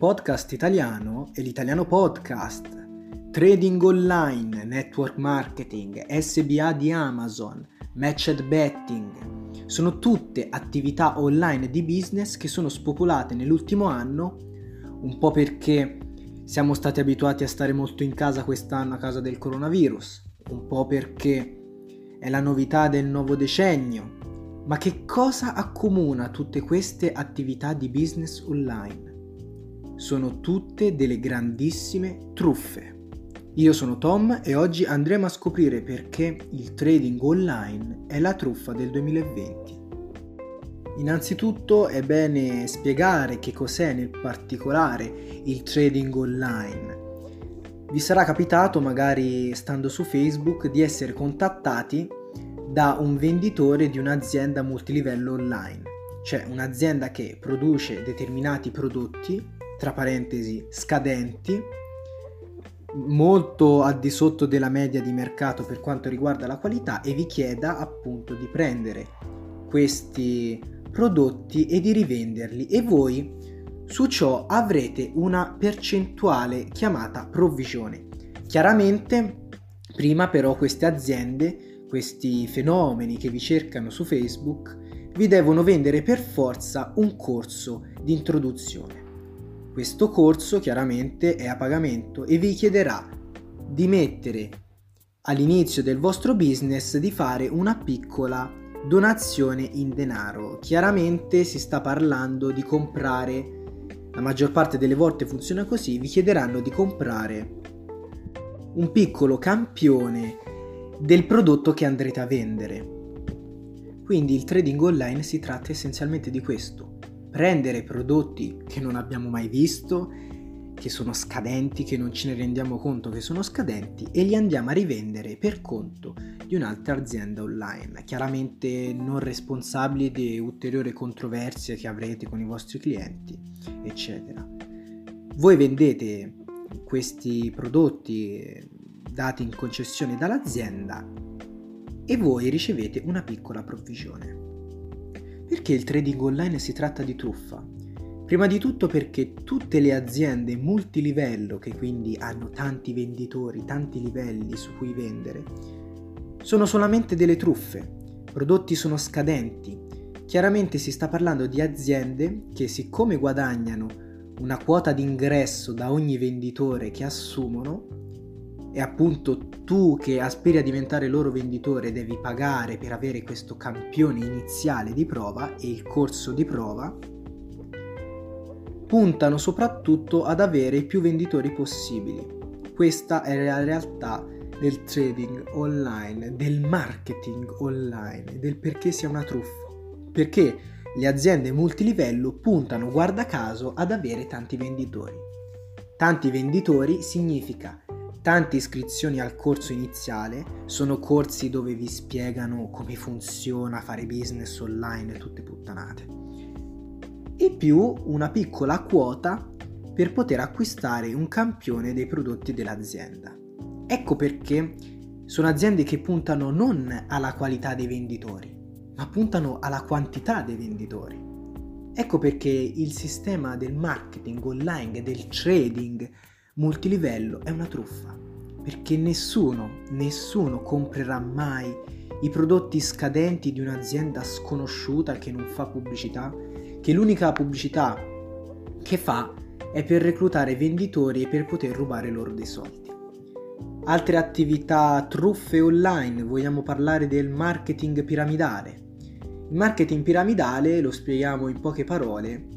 podcast italiano è l'italiano podcast. Trading online, network marketing, SBA di Amazon, matched betting. Sono tutte attività online di business che sono spopolate nell'ultimo anno, un po' perché siamo stati abituati a stare molto in casa quest'anno a causa del coronavirus, un po' perché è la novità del nuovo decennio. Ma che cosa accomuna tutte queste attività di business online? Sono tutte delle grandissime truffe. Io sono Tom e oggi andremo a scoprire perché il trading online è la truffa del 2020. Innanzitutto è bene spiegare che cos'è nel particolare il trading online. Vi sarà capitato, magari stando su Facebook, di essere contattati da un venditore di un'azienda multilivello online, cioè un'azienda che produce determinati prodotti tra parentesi, scadenti, molto al di sotto della media di mercato per quanto riguarda la qualità e vi chieda appunto di prendere questi prodotti e di rivenderli e voi su ciò avrete una percentuale chiamata provvisione. Chiaramente prima però queste aziende, questi fenomeni che vi cercano su Facebook, vi devono vendere per forza un corso di introduzione. Questo corso chiaramente è a pagamento e vi chiederà di mettere all'inizio del vostro business di fare una piccola donazione in denaro. Chiaramente si sta parlando di comprare, la maggior parte delle volte funziona così, vi chiederanno di comprare un piccolo campione del prodotto che andrete a vendere. Quindi il trading online si tratta essenzialmente di questo, prendere prodotti che non abbiamo mai visto, che sono scadenti, che non ce ne rendiamo conto che sono scadenti e li andiamo a rivendere per conto di un'altra azienda online, chiaramente non responsabili di ulteriori controversie che avrete con i vostri clienti, eccetera. Voi vendete questi prodotti dati in concessione dall'azienda e voi ricevete una piccola provvisione. Perché il trading online si tratta di truffa? Prima di tutto perché tutte le aziende multilivello, che quindi hanno tanti venditori, tanti livelli su cui vendere, sono solamente delle truffe. Prodotti sono scadenti. Chiaramente si sta parlando di aziende che siccome guadagnano una quota d'ingresso da ogni venditore che assumono, e appunto tu che aspiri a diventare loro venditore devi pagare per avere questo campione iniziale di prova e il corso di prova, puntano soprattutto ad avere più venditori possibili. Questa è la realtà del trading online, del marketing online, del perché sia una truffa. Perché le aziende multilivello puntano, guarda caso, ad avere tanti venditori. Tanti venditori significa Tante iscrizioni al corso iniziale sono corsi dove vi spiegano come funziona fare business online e tutte puttanate. E più una piccola quota per poter acquistare un campione dei prodotti dell'azienda. Ecco perché sono aziende che puntano non alla qualità dei venditori, ma puntano alla quantità dei venditori. Ecco perché il sistema del marketing online, del trading, multilivello è una truffa, perché nessuno, nessuno comprerà mai i prodotti scadenti di un'azienda sconosciuta che non fa pubblicità, che l'unica pubblicità che fa è per reclutare venditori e per poter rubare loro dei soldi. Altre attività truffe online, vogliamo parlare del marketing piramidale. Il marketing piramidale, lo spieghiamo in poche parole,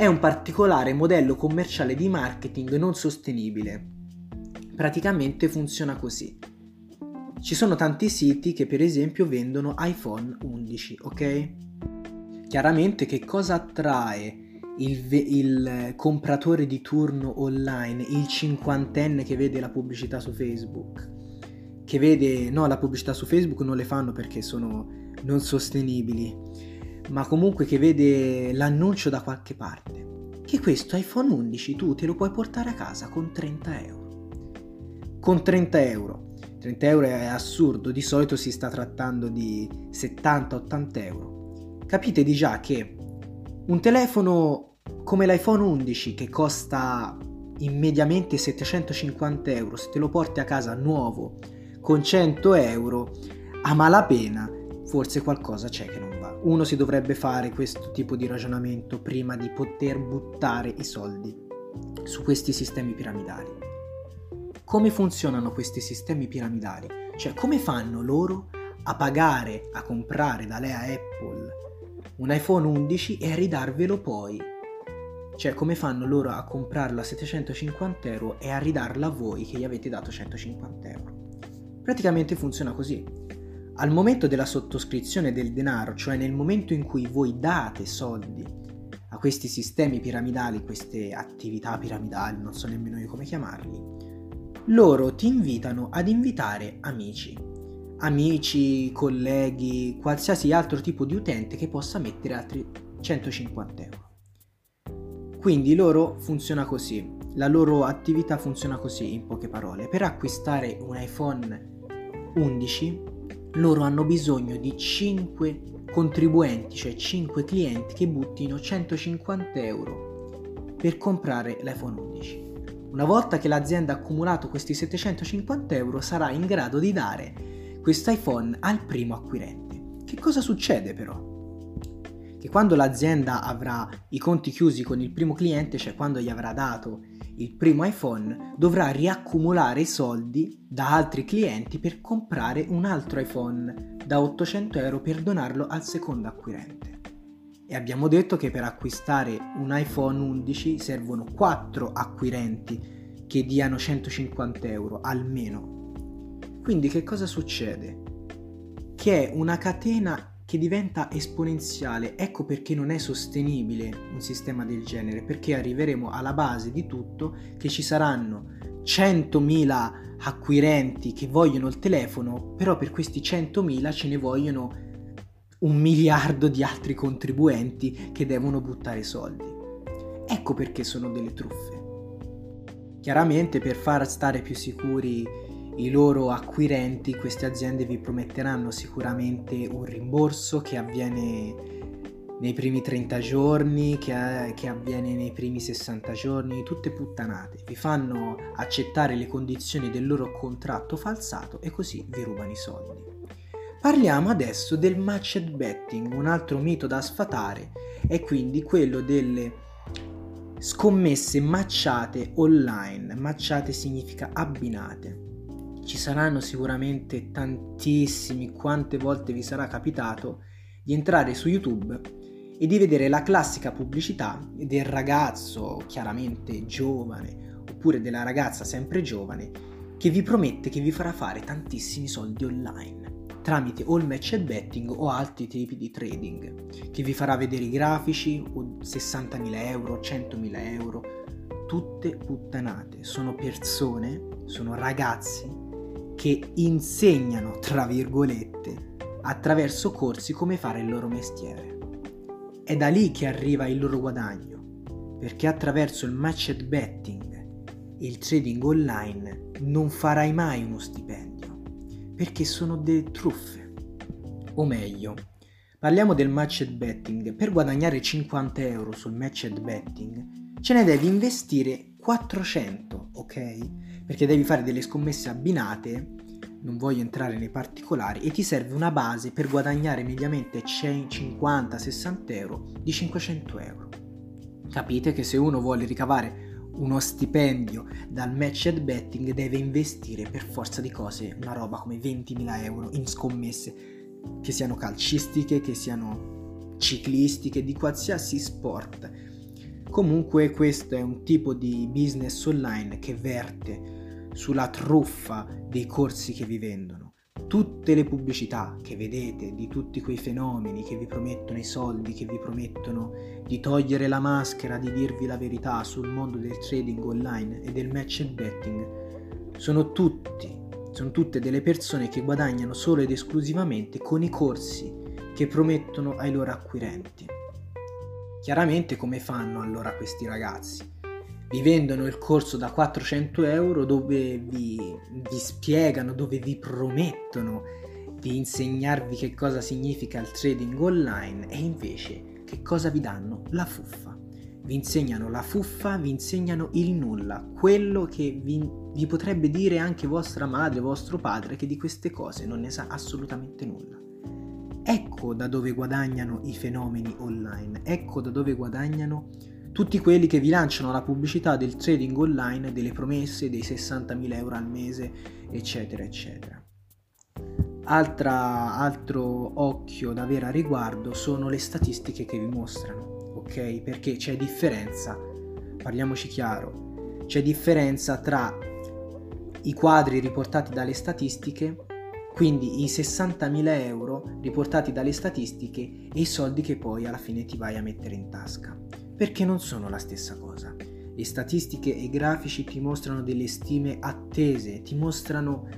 è un particolare modello commerciale di marketing non sostenibile. Praticamente funziona così. Ci sono tanti siti che per esempio vendono iPhone 11, ok? Chiaramente che cosa attrae il, ve- il compratore di turno online, il cinquantenne che vede la pubblicità su Facebook? Che vede, no, la pubblicità su Facebook non le fanno perché sono non sostenibili ma comunque che vede l'annuncio da qualche parte, che questo iPhone 11 tu te lo puoi portare a casa con 30 euro. Con 30 euro. 30 euro è assurdo, di solito si sta trattando di 70-80 euro. Capite di già che un telefono come l'iPhone 11 che costa immediatamente 750 euro, se te lo porti a casa nuovo con 100 euro, a malapena, forse qualcosa c'è che non. Uno si dovrebbe fare questo tipo di ragionamento prima di poter buttare i soldi su questi sistemi piramidali. Come funzionano questi sistemi piramidali? Cioè, come fanno loro a pagare, a comprare da lei a Apple un iPhone 11 e a ridarvelo poi cioè, come fanno loro a comprarla a 750 euro e a ridarla a voi che gli avete dato 150 euro? Praticamente funziona così. Al momento della sottoscrizione del denaro, cioè nel momento in cui voi date soldi a questi sistemi piramidali, queste attività piramidali, non so nemmeno io come chiamarli, loro ti invitano ad invitare amici, amici, colleghi, qualsiasi altro tipo di utente che possa mettere altri 150 euro. Quindi loro funziona così, la loro attività funziona così in poche parole. Per acquistare un iPhone 11 loro hanno bisogno di 5 contribuenti, cioè 5 clienti che buttino 150 euro per comprare l'iPhone 11. Una volta che l'azienda ha accumulato questi 750 euro sarà in grado di dare questo iPhone al primo acquirente. Che cosa succede però? che quando l'azienda avrà i conti chiusi con il primo cliente, cioè quando gli avrà dato il primo iPhone, dovrà riaccumulare i soldi da altri clienti per comprare un altro iPhone da 800 euro per donarlo al secondo acquirente. E abbiamo detto che per acquistare un iPhone 11 servono 4 acquirenti che diano 150 euro almeno. Quindi che cosa succede? Che è una catena che diventa esponenziale. Ecco perché non è sostenibile un sistema del genere, perché arriveremo alla base di tutto che ci saranno 100.000 acquirenti che vogliono il telefono, però per questi 100.000 ce ne vogliono un miliardo di altri contribuenti che devono buttare soldi. Ecco perché sono delle truffe. Chiaramente per far stare più sicuri i loro acquirenti, queste aziende vi prometteranno sicuramente un rimborso che avviene nei primi 30 giorni, che, che, avviene nei primi 60 giorni, tutte puttanate. Vi fanno accettare le condizioni del loro contratto falsato e così vi rubano i soldi. Parliamo adesso del matched betting, un altro mito da sfatare è quindi quello delle scommesse matchate online. Matchate significa abbinate ci saranno sicuramente tantissimi, quante volte vi sarà capitato di entrare su YouTube e di vedere la classica pubblicità del ragazzo chiaramente giovane oppure della ragazza sempre giovane che vi promette che vi farà fare tantissimi soldi online tramite all match betting o altri tipi di trading che vi farà vedere i grafici o 60.000 euro, 100.000 euro tutte puttanate. Sono persone, sono ragazzi che insegnano, tra virgolette, attraverso corsi come fare il loro mestiere. È da lì che arriva il loro guadagno, perché attraverso il matched betting e il trading online non farai mai uno stipendio, perché sono delle truffe. O meglio, parliamo del matched betting, per guadagnare 50 euro sul matched betting ce ne devi investire 400, ok? Perché devi fare delle scommesse abbinate, non voglio entrare nei particolari, e ti serve una base per guadagnare mediamente 50-60 euro di 500 euro. Capite che se uno vuole ricavare uno stipendio dal matched betting deve investire per forza di cose una roba come 20.000 euro in scommesse che siano calcistiche, che siano ciclistiche, di qualsiasi sport. Comunque questo è un tipo di business online che verte sulla truffa dei corsi che vi vendono. Tutte le pubblicità che vedete di tutti quei fenomeni che vi promettono i soldi, che vi promettono di togliere la maschera, di dirvi la verità sul mondo del trading online e del match and betting, sono tutti, sono tutte delle persone che guadagnano solo ed esclusivamente con i corsi che promettono ai loro acquirenti. Chiaramente come fanno allora questi ragazzi? Vi vendono il corso da 400 euro dove vi, vi spiegano, dove vi promettono di insegnarvi che cosa significa il trading online e invece che cosa vi danno? La fuffa. vi insegnano la fuffa, vi insegnano il nulla, quello che vi, vi, potrebbe dire anche vostra madre, vostro padre, che di queste cose non ne sa assolutamente nulla. Ecco da dove guadagnano i fenomeni online, ecco da dove guadagnano tutti quelli che vi lanciano la pubblicità del trading online, delle promesse, dei 60.000 euro al mese, eccetera, eccetera. Altra, altro occhio da avere a riguardo sono le statistiche che vi mostrano ok? Perché c'è differenza, parliamoci chiaro, c'è differenza tra i quadri riportati dalle statistiche, quindi i 60.000 euro riportati dalle statistiche e i soldi che poi alla fine ti vai a mettere in tasca, perché non sono la stessa cosa. Le statistiche e i grafici ti mostrano delle stime attese, ti mostrano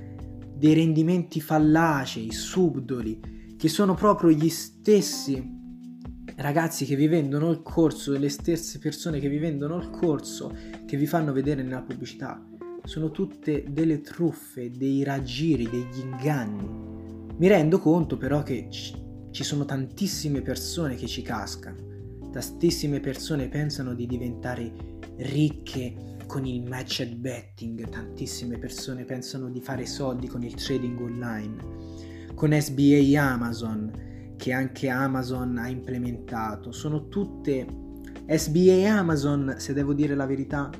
dei rendimenti fallacei, subdoli, che sono proprio gli stessi ragazzi che vi vendono il corso, le stesse persone che vi vendono il corso, che vi fanno vedere nella pubblicità, sono tutte delle truffe, dei raggiri, degli inganni. Mi rendo conto però che ci sono tantissime persone che ci cascano, tantissime persone pensano di diventare ricche con il matched betting, tantissime persone pensano di fare soldi con il trading online, con SBA Amazon, che anche Amazon ha implementato. Sono tutte SBA Amazon, se devo dire la verità,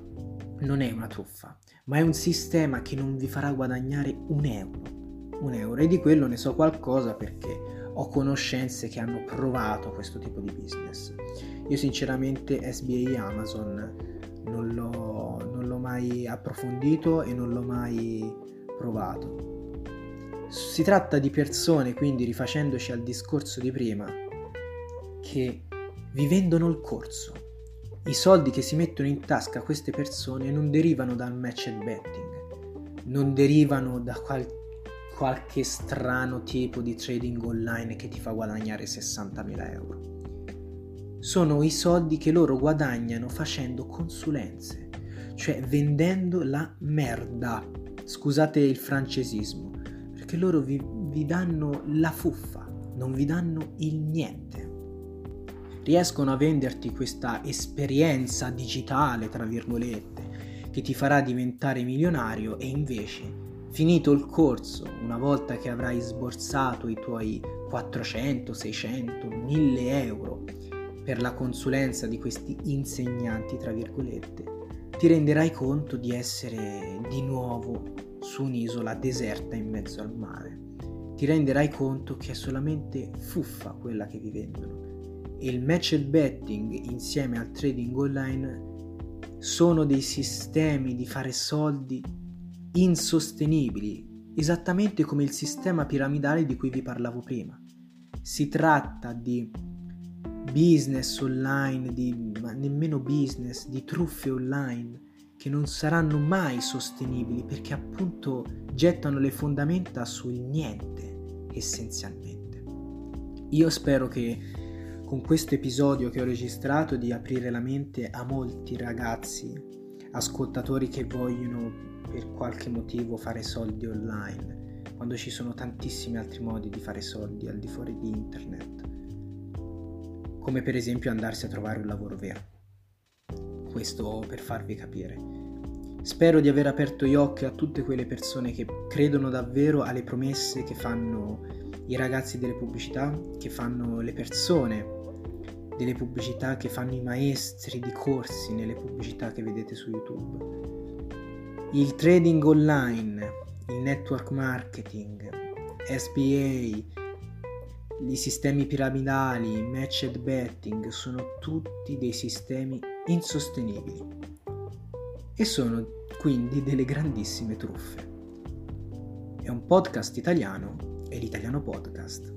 non è una truffa, ma è un sistema che non vi farà guadagnare un euro. Un euro e di quello ne so qualcosa perché ho conoscenze che hanno provato questo tipo di business. Io sinceramente SBA Amazon non l'ho, non l'ho mai approfondito e non l'ho mai provato si tratta di persone, quindi rifacendoci al discorso di prima, che vi vendono il corso. I soldi che si mettono in tasca a queste persone non derivano dal match betting, non derivano da qual- qualche strano tipo di trading online che ti fa guadagnare 60.000 euro. Sono i soldi che loro guadagnano facendo consulenze, cioè vendendo la merda. Scusate il francesismo perché loro vi, vi danno la fuffa, non vi danno il niente. Riescono a venderti questa esperienza digitale, tra virgolette, che ti farà diventare milionario e invece, finito il corso, una volta che avrai sborsato i tuoi 400, 600, 1000 euro per la consulenza di questi insegnanti, tra virgolette, ti renderai conto di essere di nuovo su un'isola deserta in mezzo al mare. Ti renderai conto che è solamente fuffa quella che vi vendono. E il match betting insieme al trading online sono dei sistemi di fare soldi insostenibili, esattamente come il sistema piramidale di cui vi parlavo prima. Si tratta di business online, di ma nemmeno business, di truffe online che non saranno mai sostenibili perché appunto gettano le fondamenta sul niente essenzialmente. Io spero che con questo episodio che ho registrato di aprire la mente a molti ragazzi, ascoltatori che vogliono per qualche motivo fare soldi online, quando ci sono tantissimi altri modi di fare soldi al di fuori di internet, come per esempio andarsi a trovare un lavoro vero. Questo per farvi capire. Spero di aver aperto gli occhi a tutte quelle persone che credono davvero alle promesse che fanno i ragazzi delle pubblicità, che fanno le persone delle pubblicità, che fanno i maestri di corsi nelle pubblicità che vedete su YouTube. Il trading online, il network marketing, SBA, i sistemi piramidali, matched betting sono tutti dei sistemi insostenibili e sono quindi delle grandissime truffe. È un podcast italiano e l'italiano podcast.